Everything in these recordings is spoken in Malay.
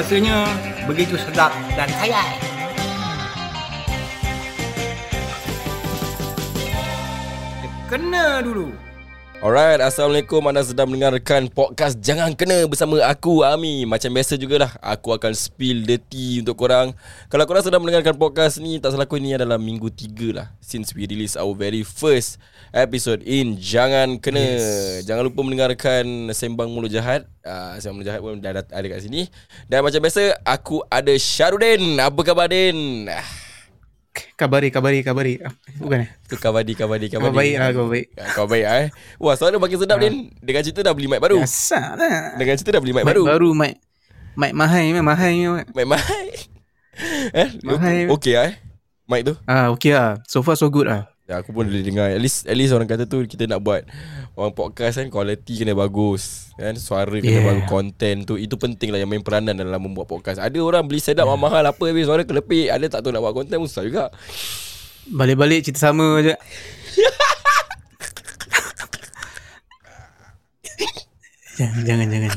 Rasanya begitu sedap dan kaya. Kena dulu. Alright, Assalamualaikum. Anda sedang mendengarkan podcast Jangan Kena bersama aku, Ami. Macam biasa jugalah, aku akan spill the tea untuk korang. Kalau korang sedang mendengarkan podcast ni Tak salah aku ini adalah minggu tiga lah Since we release our very first episode in Jangan Kena. Yes. Jangan lupa mendengarkan Sembang Mulut Jahat. Uh, Sembang Mulut Jahat pun dah ada kat sini. Dan macam biasa, aku ada Syarudin Apa khabar Din? Kabari, kabari, kabari. Ah, bukan eh? Tu kabadi, kabadi, kabadi. Kau baik lah, kau baik. Kau baik eh. Wah, suara makin sedap Din. Dengan cerita dah beli mic baru. Biasa lah. Dengan cerita dah beli mic, Mic baru. baru, mic. Mic mahal, mic mahal. mic. Mahal. eh, Mahal. okey eh. Mic tu. Ah, okay lah. So far, so good lah. Ya, aku pun boleh dengar. At least at least orang kata tu kita nak buat orang podcast kan quality kena bagus. Kan suara kena Yeah. bagus, content tu itu penting lah yang main peranan dalam membuat podcast. Ada orang beli setup yeah. mahal apa habis suara kelepek. Ada tak tahu nak buat content susah juga. Balik-balik cerita sama je. jangan, jangan, jangan.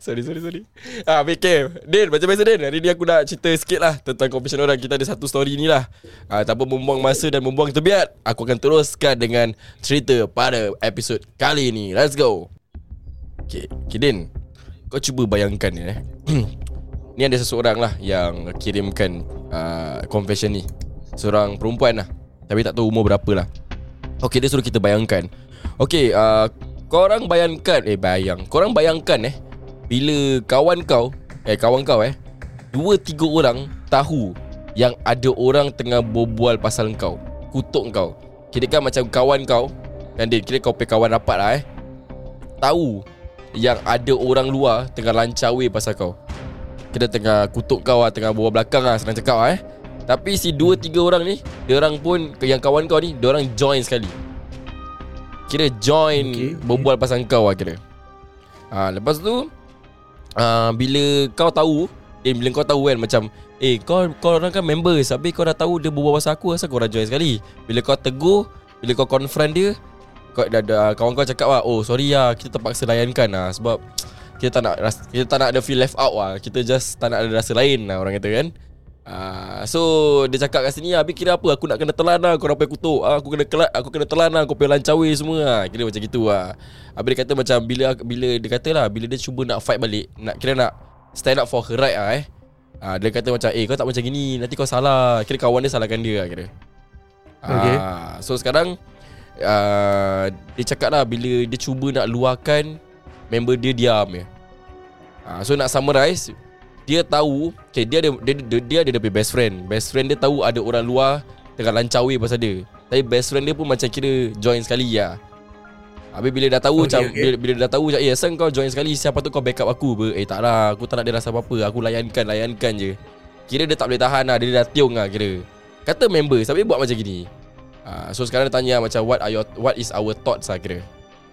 Sorry, sorry, sorry. Ah, okay. Din, macam biasa Din. Hari ni aku nak cerita sikit lah tentang competition orang. Kita ada satu story ni lah. Ah, tanpa membuang masa dan membuang tebiat, aku akan teruskan dengan cerita pada episod kali ni. Let's go. Okay, okay Din. Kau cuba bayangkan ya. Eh. ni ada seseorang lah yang kirimkan uh, confession ni. Seorang perempuan lah. Tapi tak tahu umur berapa lah. Okay, dia suruh kita bayangkan. Okay, uh, korang bayangkan, eh bayang. Korang bayangkan eh, bila kawan kau, eh kawan kau eh, dua tiga orang tahu yang ada orang tengah berbual pasal kau, kutuk kau. Kira kan macam kawan kau, kan dia kira kau pay kawan rapat lah eh. Tahu yang ada orang luar tengah lancawe pasal kau. Kita tengah kutuk kau lah, tengah berbual belakang lah, senang cakap lah eh. Tapi si dua tiga orang ni, dia orang pun, yang kawan kau ni, dia orang join sekali. Kira join okay, Okay, okay. okay. berbual pasal kau lah kira. Ha, lepas tu, uh, bila kau tahu, eh bila kau tahu kan macam, eh kau kau orang kan members, habis kau dah tahu dia berbual pasal aku, asal kau dah join sekali. Bila kau tegur, bila kau confront dia, kau dah, dah kawan kau cakap lah, oh sorry lah, kita terpaksa layankan lah sebab kita tak nak kita tak nak ada feel left out lah. Kita just tak nak ada rasa lain lah orang kata kan. Uh, so dia cakap kat sini Habis kira apa? Aku nak kena telan lah Korang pergi kutuk. Ah, Aku kena kelat, Aku kena telan lah Kau pergi lancawi semua. Lah Kira macam gitu lah Habis dia kata macam Bila bila dia kata lah Bila dia cuba nak fight balik Nak kira nak Stand up for her right lah eh. Uh, Dia kata macam Eh kau tak macam gini Nanti kau salah. Kira kawan dia salahkan dia lah kira. Okay. Ah, So sekarang uh, Dia cakap lah Bila dia cuba nak luahkan Member dia diam je uh, So nak summarize Dia tahu okay, dia, ada, dia, dia, dia ada dia best friend. Best friend dia tahu ada orang luar Tengah lancawi pasal dia. Tapi best friend dia pun macam kira Join sekali lah Habis bila dah tahu Okay, macam okay. Bila, bila dah tahu macam Eh asal kau join sekali Siapa tu kau backup aku? Ber? Eh tak lah Aku tak nak dia rasa apa-apa Aku layankan Layankan je. Kira dia tak boleh tahan lah Dia dah tiung lah kira. Kata member Tapi buat macam gini. Uh, So sekarang dia tanya macam What are your What is our thoughts? lah kira.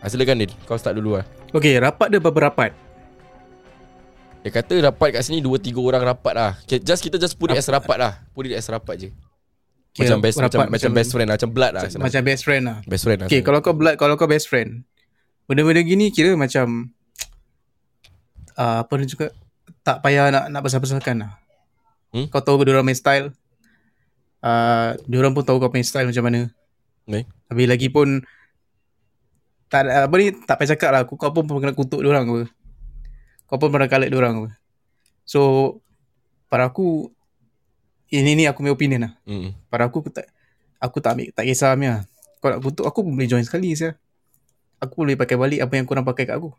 Uh, Silakan Din Kau start dulu lah. Okay, rapat dia berapa rapat? Dia kata rapat kat sini Dua tiga orang rapat lah Just kita just put it as rapat lah Put it as rapat je Okay, Macam best macam, rapat macam, best friend lah Macam blood lah Macam, macam best friend lah. Best friend lah Okay, kalau kau blood, kalau kau best friend. Benda-benda gini kira macam uh, apa dia juga tak payah nak nak besar-besarkan lah. Hmm? Kau tahu dia orang main style. Uh, dia orang pun tahu kau main style macam mana. Okay. Habis lagi pun tak apa ni tak payah cakap lah kau, kau pun pernah kutuk dia orang apa. Kau pun pernah dia orang apa. So pada aku ini ni aku punya opinion lah. mm. Pada aku aku tak aku tak ambil tak kisah punya. Kau nak kutuk aku pun boleh join sekali saya. Aku boleh pakai balik apa yang korang pakai kat aku.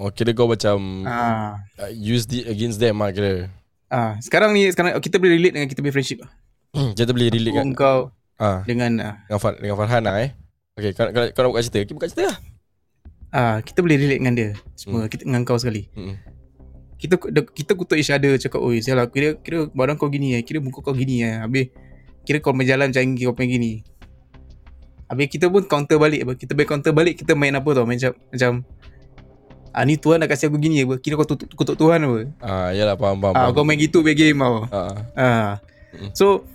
Oh kira kau macam Ah. uh, Use it against them lah kira Ah, sekarang ni sekarang kita boleh relate dengan kita punya friendship lah. Kita boleh relate kat Aku, kau ah, dengan ah, dengan, Far, dengan Farhan lah eh Okay kau, kau, kau nak buka cerita Okay buka cerita lah ah kita boleh relate dengan dia semua kita dengan kau sekali. mm. Kita kita kutuk each other cakap oi sialah kira kira barang kau gini eh kira muka kau gini eh habis kira kau berjalan macam kau pengen gini. Habis kita pun counter balik apa. Kita main counter balik kita main apa tau macam macam ah ni Tuhan dah kasih aku gini apa. Kira kau tutup, kutuk Tuhan apa. Ah, yalah faham faham, Ah faham. kau main gitu punya game tau. ah. Ah. Mm. So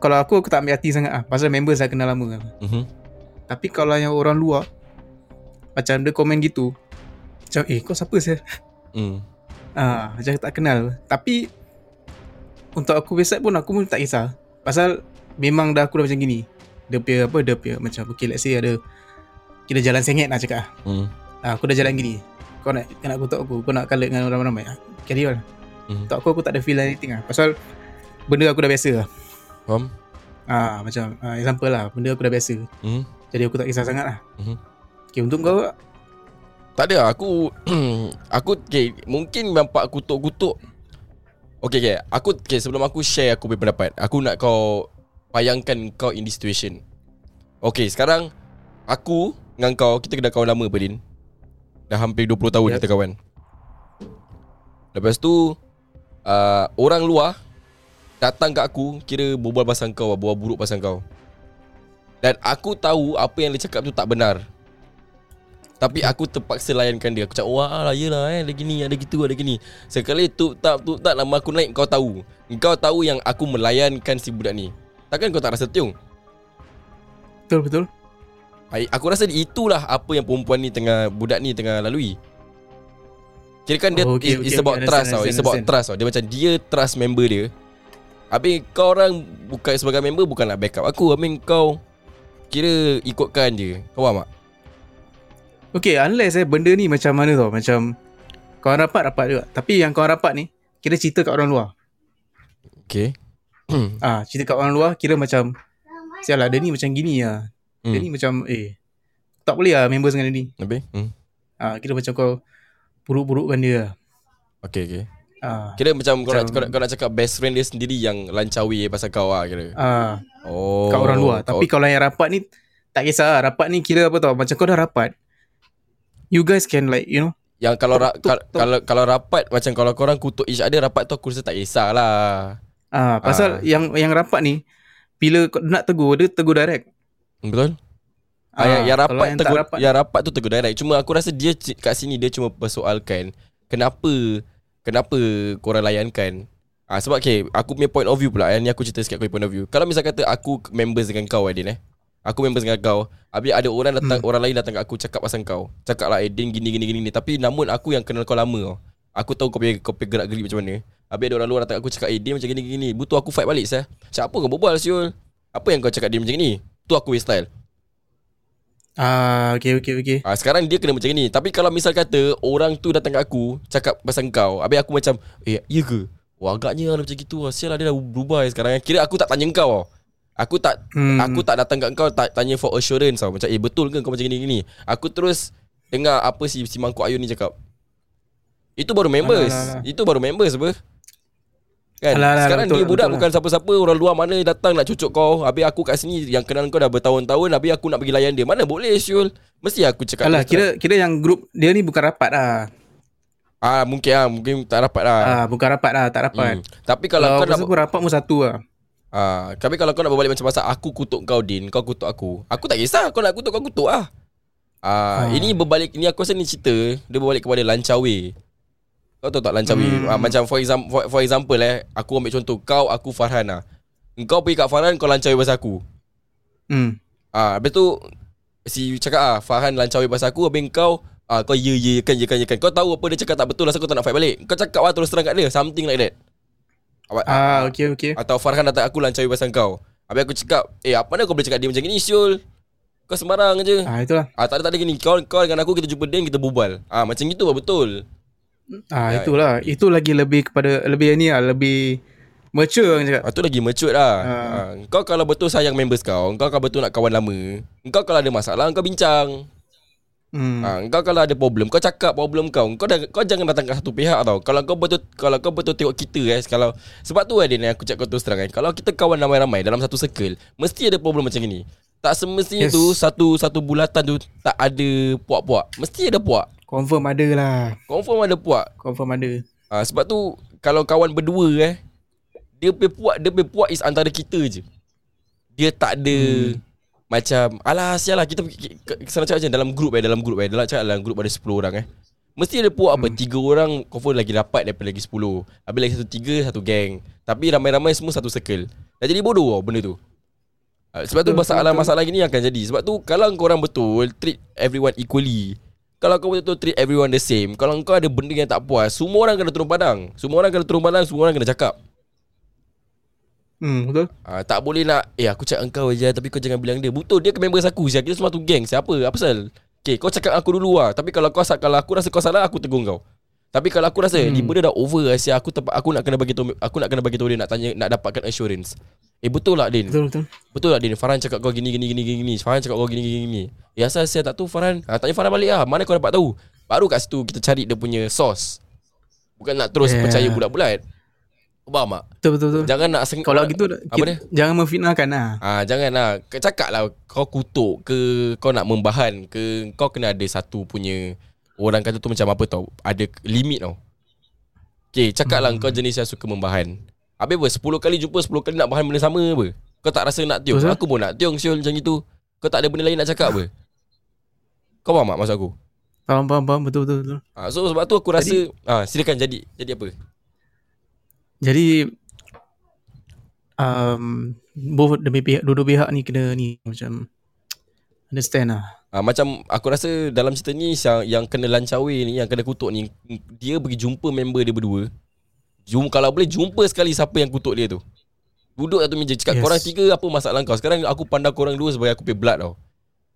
kalau aku aku tak ambil hati sangat ah pasal member saya kenal lama. Mhm. Tapi kalau yang orang luar macam dia komen gitu. Macam eh kau siapa sih? Mm. Ah, macam tak kenal. Tapi untuk aku website pun aku pun tak kisah. Pasal memang dah aku dah macam gini. Dia punya apa dia punya macam okay let's say ada kira jalan sengit nak cakap. Hmm. Ah, aku dah jalan gini. Kau nak kau nak kutuk aku, kau nak kalah dengan orang ramai. Ah, carry on. Hmm. Untuk aku aku tak ada feel anything ah. Pasal benda aku dah biasa lah. Faham? Ah, macam ah, example lah, benda aku dah biasa. Hmm. Jadi aku tak kisah sangat lah. Mhm. Okay, untuk kau? Tak ada aku Aku okay, Mungkin nampak kutuk-kutuk Okay okay Aku okay, sebelum aku share aku punya pendapat Aku nak kau Bayangkan kau in this situation. Okay sekarang Aku Dengan kau Kita dah kawan lama Padin Dah hampir 20 tahun Yep. kita kawan. Lepas tu uh, Orang luar Datang kat aku Kira berbual pasal kau Berbual buruk pasal kau. Dan aku tahu Apa yang dia cakap tu tak benar tapi aku terpaksa layankan dia. Aku cakap Wah lah yelah eh Ada gini Ada gitu Ada gini. Sekali tu tak tu tak Nama aku naik Kau tahu. Kau tahu yang aku melayankan si budak ni. Takkan kau tak rasa tiung? Betul betul. Aku rasa itulah Apa yang perempuan ni tengah Budak ni tengah lalui. Kira kan dia Oh, okay, okay, It's about okay, trust understand, tau It's about understand. trust tau. Dia macam dia trust member dia. Habis kau orang Bukan sebagai member Bukan nak backup aku. Habis kau Kira ikutkan je. Kau faham tak? Okay, unless eh benda ni macam mana tau, macam kau rapat rapat juga. Tapi yang kau rapat ni kira cerita kat orang luar. Okay Ah, cerita kat orang luar kira macam Sialah dia ni macam gini lah. Dia Hmm. ni macam eh tak boleh lah members dengan dia ni. Habis? Hmm. Ah, kira macam kau buruk-burukkan dia lah. Okay okay Ah, Kira macam kau nak, Macam- kau, nak, kau nak cakap best friend dia sendiri yang lancawi pasal kau lah kira. ah, Oh. kat orang luar. Tapi kau, kalau yang rapat ni tak kisah lah. Rapat ni kira apa tau, macam kau dah rapat. You guys can like, you know, yang kalau ra, tuk- tuk. kalau kalau rapat macam kalau korang kutuk each other rapat tu aku rasa tak kisahlah. ah, pasal Ah. yang yang rapat ni bila nak tegur dia tegur direct. Betul? Ah, yang, yang kalau rapat yang tegur rapat, yang rapat tu tegur direct. Cuma aku rasa dia kat sini dia cuma persoalkan kenapa kenapa korang layankan. Ah sebab okay, aku punya point of view pula yang ni aku cerita sikit aku punya point of view. Kalau misal kata aku members dengan kau Adin eh. Aku members dengan kau Habis ada orang datang hmm. Orang lain datang kat aku Cakap pasal kau Cakap lah Edin gini gini gini ni Tapi namun aku yang kenal kau lama tau Aku tahu kau punya, kau punya gerak gerik macam mana Habis ada orang luar datang kat aku Cakap Edin macam gini gini Butuh aku fight balik sah Cakap apa kau berbual siul Apa yang kau cakap dia macam ni Tu aku punya style Ah, okay, okay, okay. Ah sekarang dia kena macam ni. Tapi kalau misal kata orang tu datang kat aku cakap pasal kau, habis aku macam, "Eh, iya ke?" Wah, agaknya lah macam gitu. lah. Sial lah dia dah berubah sekarang. Kira aku tak tanya kau. Aku tak Hmm. aku tak datang kat kau tak tanya for assurance tau. Macam, "Eh, betul ke kau macam gini gini?" Aku terus dengar apa si si Mangkuk Ayun ni cakap. Itu baru members. Alah, alah. Itu baru members apa? Kan? Alah, alah, Sekarang betul, dia budak betul bukan siapa-siapa Orang luar mana datang nak cucuk kau Habis aku kat sini Yang kenal kau dah bertahun-tahun Habis aku nak pergi layan dia Mana boleh Syul Mesti aku cakap Alah, kira kira yang grup dia ni bukan rapat lah. Ah mungkin ah mungkin tak dapat lah. Ah, bukan rapat lah, tak rapat. Hmm. Tapi kalau, Kalau kau pun rapat pun satu lah. Ah tapi kalau kau nak berbalik macam pasal aku kutuk kau Din, kau kutuk aku. Aku tak kisah kau nak kutuk kau kutuk ah. Ah, Ah. ini berbalik ni aku rasa ni cerita dia berbalik kepada lancawi. Kau tahu tak lancawi? Hmm. Ah, macam for example for, for example eh aku ambil contoh kau aku Farhan ah. Engkau pergi kat Farhan kau lancawi pasal aku. Hmm. Ah, habis tu si cakap ah Farhan lancawi pasal aku habis kau ah kau ya ya kan ya kan ya kan. Kau tahu apa dia cakap tak betul asal kau tak nak fight balik. Kau cakap lah terus terang kat dia something like that. Awak- Ah, okay, okay. Atau Farhan datang aku lancawi pasal kau Habis aku cakap Eh apa mana kau boleh cakap dia macam ni Syul Kau sembarang je Ah, itulah. Ah tak ada tak ada gini Kau kau dengan aku kita jumpa dia kita berbual Ah macam gitu lah betul Ah, Ya, itulah. Itu lagi lebih kepada lebih ni lah, lebih mature orang cakap. ah, tu lagi mature lah Ah. ah. Kau kalau betul sayang members kau Kau kalau betul nak kawan lama Kau kalau ada masalah kau bincang Hmm. ah, Kau kalau ada problem Kau cakap problem kau Kau, dah, kau jangan datang kat satu pihak tau Kalau kau betul Kalau kau betul tengok kita eh kalau Sebab tu ada yang aku cakap kau terus terang kan Kalau kita kawan ramai-ramai Dalam satu circle Mesti ada problem macam ni Tak semestinya Yes. tu Satu satu bulatan tu Tak ada puak-puak Mesti ada puak Confirm ada lah. Confirm ada puak Confirm ada. Ah, sebab tu kalau kawan berdua eh dia punya puak dia punya puak is antara kita je. Dia tak ada hmm. Macam alah sialah kita sana cakap macam dalam grup eh dalam grup eh dalam cakap dalam grup ada 10 orang eh. Mesti ada puak apa Hmm. tiga orang confirm lagi rapat daripada lagi 10. Habis lagi satu tiga satu geng. Tapi ramai-ramai semua satu circle. Dah jadi bodoh tau benda tu. Ah, Sebab tu Betul, masalah-masalah gini akan jadi. Sebab tu kalau korang betul treat everyone equally. Kalau kau betul-betul treat everyone the same Kalau kau ada benda yang tak puas Semua orang kena turun padang Semua orang kena turun padang Semua orang kena cakap Hmm, betul. Ah, tak boleh nak Eh aku cakap engkau je Tapi kau jangan bilang dia. Betul dia ke members aku Siapa Kita semua tu geng Siapa? Apa pasal? Okay kau cakap aku dulu lah. Tapi kalau kau Kalau aku rasa kau salah Aku tegur kau. Tapi kalau aku rasa hmm. Ni benda dah over Asia aku tempat Aku nak kena bagi tahu Aku nak kena bagi tahu dia Nak tanya Nak dapatkan assurance. Eh betul lah Din. Betul betul. Betul tak Din. Farhan cakap kau gini gini gini gini gini. Farhan cakap kau gini gini gini. Ya asal saya tak tahu Farhan? Ha, Tanya Farhan balik lah. Mana kau dapat tahu? Baru kat situ Kita cari dia punya source. Bukan nak terus Yeah. percaya bulat-bulat faham tak? Betul betul betul. Jangan nak seng- Kalau gitu Apa dia? jangan memfitnahkan lah. Ah jangan lah. Cakap lah Kau kutuk ke Kau nak membahan ke Kau kena ada satu punya Orang kata tu macam apa tau Ada limit tau. Okay cakap lah Kau jenis yang suka membahan. Habis apa? 10 kali jumpa 10 kali nak bahan benda sama apa? Kau tak rasa nak tiung? Betul. Aku pun nak tiung siul macam itu Kau tak ada benda lain nak cakap apa? Kau faham tak maksud aku? Faham faham faham. Betul betul betul. ah, So sebab tu aku rasa ah, Silakan jadi Jadi apa Jadi um, both demi pihak dua-dua pihak ni kena ni macam understand lah. Ah, macam aku rasa dalam cerita ni yang, yang kena lancawe ni yang kena kutuk ni dia pergi jumpa member dia berdua. Jum kalau boleh jumpa sekali siapa yang kutuk dia tu. Duduk satu meja cakap yes. Korang tiga apa masalah kau. Sekarang aku pandang korang dua sebagai aku pay blood tau.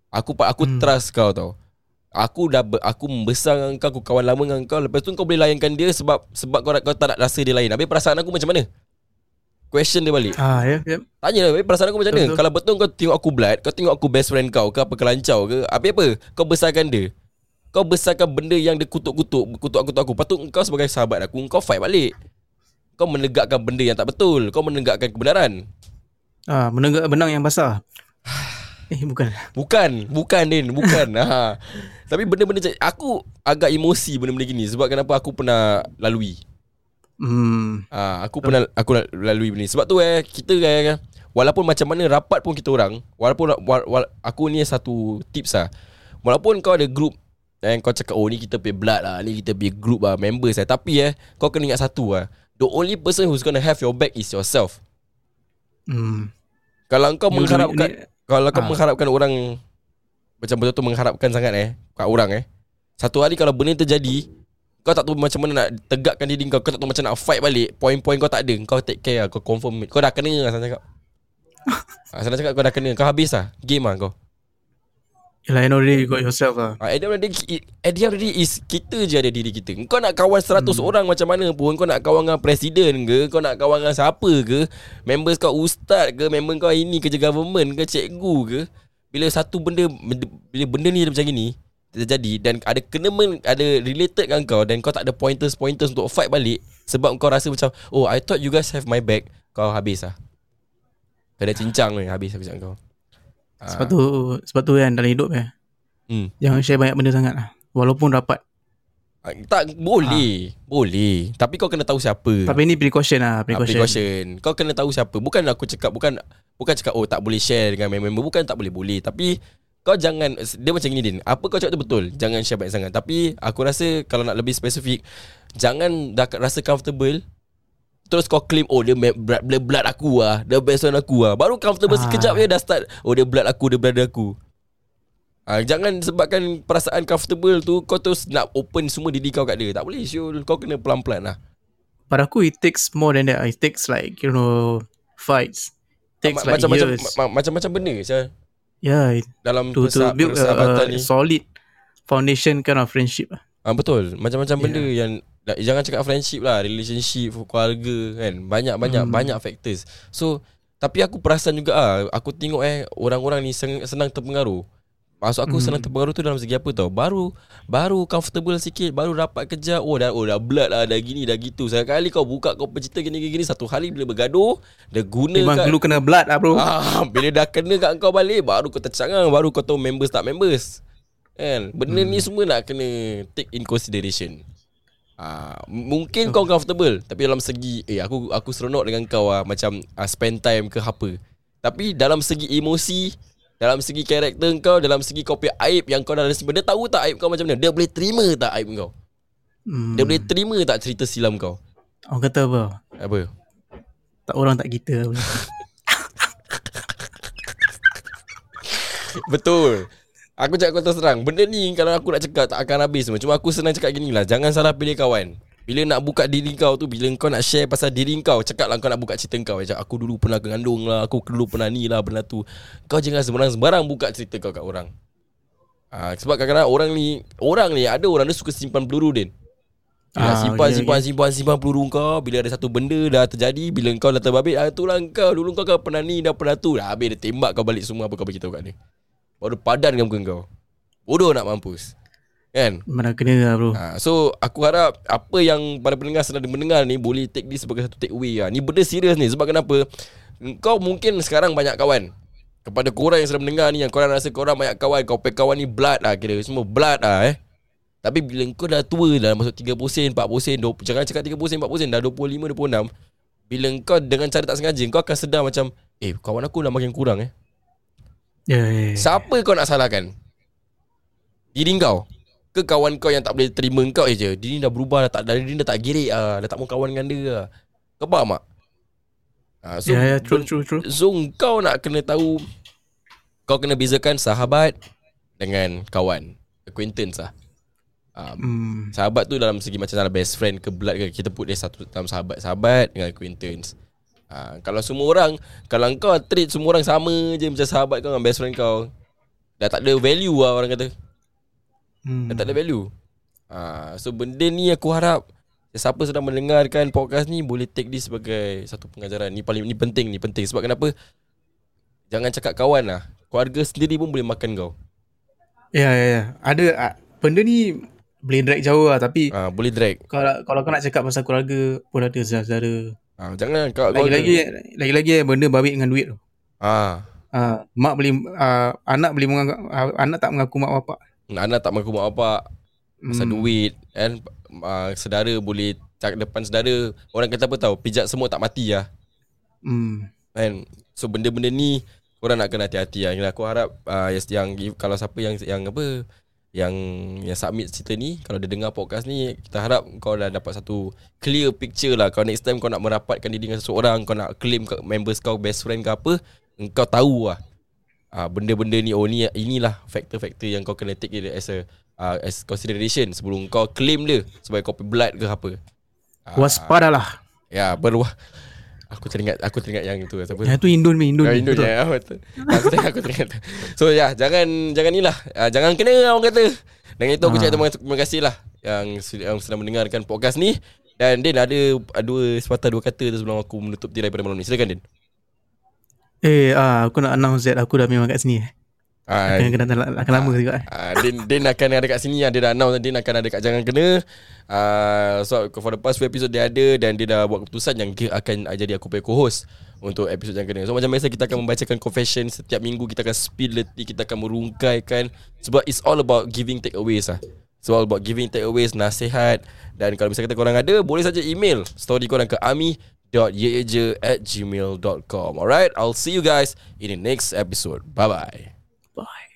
Aku aku. Hmm. trust kau tau. Aku dah ber, aku membesar dengan kau, aku kawan lama dengan kau. Lepas tu kau boleh layankan dia sebab sebab kau, kau tak nak rasa dia lain. Habis perasaan aku macam mana? Question dia balik. Ah ya ya. Tanya lah, "Weh, perasaan aku macam mana? Betul. Kalau betul kau tengok aku blood, kau tengok aku best friend kau ke apa kelancau ke, habis apa? Kau besarkan dia. Kau besarkan benda yang dia kutuk-kutuk, kutuk aku aku. Patut kau sebagai sahabat aku, kau fight balik. Kau menegakkan benda yang tak betul. Kau menegakkan kebenaran. Ah menenggak benang yang basah. Eh bukan. Bukan, bukan Din, bukan. ha. Tapi benda-benda aku agak emosi benda-benda gini sebab kenapa aku pernah lalui. Hmm. Ah, aku pernah aku la- lalui benda ni. Sebab tu eh kita eh, walaupun macam mana rapat pun kita orang, walaupun wal, wal, aku ni satu tips lah. Walaupun kau ada group dan kau cakap oh ni kita pay blood lah, ni kita pay group lah, members lah. Tapi eh kau kena ingat satu lah. The only person who's gonna have your back is yourself. Hmm. Kalau kau You mengharapkan kalau kau Ah. mengharapkan orang macam betul-betul mengharapkan sangat eh kat orang eh. Satu hari kalau benda terjadi, kau tak tahu macam mana nak tegakkan diri kau, kau tak tahu macam nak fight balik, poin-poin kau tak ada, kau take care lah, kau confirm. Kau dah kena lah senang cakap. ah, senang cakap kau dah kena, kau habis lah. Game lah kau. Yelah end of the day you got yourself lah. Ah, at the end of the day, at the end of the day is kita je ada diri kita. Kau nak kawan 100 hmm. orang macam mana pun, kau nak kawan dengan presiden ke, kau nak kawan dengan siapa ke, members kau ustaz ke, member kau ini kerja government ke, cikgu ke, bila satu benda bila benda ni macam ni terjadi dan ada kena men, ada related dengan kau dan kau tak ada pointers pointers untuk fight balik sebab kau rasa macam oh I thought you guys have my back kau habis lah kau dah cincang ni habis aku cakap kau Sebab tu sebab tu kan dalam hidup eh. hmm. Jangan share banyak benda sangat lah. Walaupun rapat. Ah, Tak boleh Boleh Tapi kau kena tahu siapa Tapi ni precaution lah, Ah, precaution. precaution. Kau kena tahu siapa. Bukan aku cakap bukan bukan cakap oh tak boleh share dengan member bukan tak boleh boleh tapi kau jangan dia macam gini Din. Apa kau cakap tu betul. Jangan share banyak sangat. Tapi aku rasa kalau nak lebih spesifik jangan dah rasa comfortable Terus kau claim Oh dia blood, blood, blood aku lah Dia best friend aku lah Baru comfortable Ah. sekejap je dah start Oh dia blood aku Dia brother aku Ah, jangan sebabkan perasaan comfortable tu Kau terus nak open semua diri kau kat dia Tak boleh Syul Kau kena pelan-pelan lah Pada aku it takes more than that. It takes like you know fights. It takes Ma- like macam-macam years. ma- macam-macam benda Syul yeah, it- dalam to to persa- build a, persahabatan a ni. solid foundation kind of friendship. Ah betul. Macam-macam Yeah. benda yang jangan cakap friendship lah, relationship, keluarga kan. Banyak-banyak Hmm. banyak factors. So tapi aku perasan juga ah, aku tengok eh orang-orang ni sen- senang terpengaruh. Maksud aku Hmm. senang terpengaruh tu dalam segi apa tau Baru Baru comfortable sikit Baru rapat kerja Oh dah oh dah blood lah Dah gini dah gitu Sekali kau buka Kau pencerita gini-gini Satu hari bila bergaduh Dia guna Memang kat, dulu kena blood lah bro. Ah, bila dah kena kat kau balik baru kau tercangang, baru kau tahu members tak members. Kan? Benda hmm. ni semua nak kena take in consideration. Ah, m- mungkin kau comfortable tapi dalam segi eh aku aku seronok dengan kau ah macam ah, spend time ke apa. Tapi dalam segi emosi, dalam segi karakter kau, dalam segi kau punya aib yang kau dah simpan, dia tahu tak aib kau macam mana? Dia boleh terima tak aib kau? Hmm. Dia boleh terima tak cerita silam kau? Orang kata apa? Apa? Tak orang tak kita. Betul. Aku cakap kau terus terang Benda ni kalau aku nak cakap Tak akan habis semua. Cuma aku senang cakap gini lah. Jangan salah pilih kawan. Bila nak buka diri kau tu Bila kau nak share pasal diri kau Cakap lah kau nak buka cerita kau. Cakap aku dulu pernah kengandung lah Aku dulu pernah ni lah Benda tu. Kau jangan sembarang-sembarang buka cerita kau kat orang. Ha, Sebab kadang-kadang orang ni Orang ni ada orang dia suka simpan peluru Din. Ah, Ah, simpan, okay, simpan, okay. simpan, simpan peluru kau. Bila ada satu benda dah terjadi Bila kau dah terbabit ah, Itulah kau. Dulu kau kan pernah ni Dah pernah tu. Dah Habis dia tembak kau balik semua Apa kau beritahu kat dia Baru padan dengan muka kau. Bodoh nak mampus. Kan? Mana kena lah bro. ha, So aku harap Apa yang para pendengar sedang mendengar ni Boleh take this sebagai satu take away lah. Ni benda serius ni. Sebab kenapa? Kau mungkin sekarang banyak kawan. Kepada korang yang sedang mendengar ni Yang korang rasa korang banyak kawan Kau punya kawan ni blood lah Kira. Semua blood lah eh. Tapi bila kau dah tua dah Masuk 30 sen 40 sen 20, Jangan cakap 30 sen 40 sen Dah 25 26 Bila kau dengan cara tak sengaja Kau akan sedar macam Eh kawan aku dah makin kurang eh Ya, ya, ya. Siapa kau nak salahkan? Diri kau Ke kawan kau yang tak boleh terima kau je Diri dah berubah dah tak, Dari diri dah tak gerik lah Dah tak mau kawan dengan dia lah Kau faham tak? Ha, so, Ya, ya, true, true, true. So kau nak kena tahu Kau kena bezakan sahabat Dengan kawan Acquaintance lah um, Hmm. Sahabat tu dalam segi macam dalam best friend ke blood ke Kita put dia satu dalam sahabat Sahabat dengan acquaintance ha, Kalau semua orang Kalau kau treat semua orang sama je Macam sahabat kau dengan best friend kau Dah tak ada value lah orang kata. Hmm. Dah tak ada value. Ha, So benda ni aku harap Siapa sedang mendengarkan podcast ni Boleh take this sebagai satu pengajaran. Ni paling ni penting ni penting. Sebab kenapa? Jangan cakap kawan lah. Keluarga sendiri pun boleh makan kau. Ya, ya, ya. Ada ah, benda ni boleh drag jauh lah tapi ha, Boleh drag. kalau kalau kau nak cakap pasal keluarga pun ada saudara. Ha, Jangan kau Lagi-lagi lagi-lagi benda babit dengan duit tu. ha, Ah, mak boleh ah, anak boleh menganggap ah, anak tak mengaku mak bapak. Anak tak mengaku mak bapak Pasal Hmm. duit kan uh, Sedara boleh Cak depan sedara Orang kata apa tahu Pijat semua tak mati lah Hmm. kan So benda-benda ni Korang nak kena hati-hati lah Yang aku harap uh, yang, yang Kalau siapa yang Yang apa Yang Yang submit cerita ni Kalau dia dengar podcast ni Kita harap kau dah dapat satu Clear picture lah. Kalau next time kau nak merapatkan diri dengan seseorang Kau nak claim members kau Best friend ke apa Kau tahu lah. Uh, Benda-benda ni Oh ni inilah Faktor-faktor yang kau kena take dia As a uh, As consideration Sebelum kau claim dia Sebagai copy blood ke apa. Ah, Waspadalah. Ya berwah Aku teringat Aku teringat yang itu Siapa Yang tu Indon ni, Indon. Ya, ni, Indo betul. ya, betul. Aku teringat, aku teringat. So ya, jangan jangan inilah. Uh, jangan kena orang kata. Dengan itu aku Ah. cakap terima, kasih lah yang, yang sedang mendengarkan podcast ni. Dan Din ada uh, dua sepatah dua kata tu sebelum aku menutup tirai pada malam ni. Silakan Din. Eh, ah, aku nak announce that aku dah memang kat sini. Ah, Akan, akan, akan, lama juga. eh. Ah, Din, Din akan ada kat sini Dia dah announce Din akan ada kat Jangan Kena. Uh, So for the past few episode dia ada Dan dia dah buat keputusan Yang dia akan jadi aku punya co-host Untuk episod Jangan Kena. So macam biasa kita akan membacakan confession Setiap minggu. Kita akan spill letih Kita akan merungkaikan Sebab it's all about giving takeaways lah It's all about giving takeaways Nasihat. Dan kalau misalnya kata korang ada Boleh saja email Story korang ke ami.yeje at gmail.com Alright I'll see you guys In the next episode. Bye-bye Bye.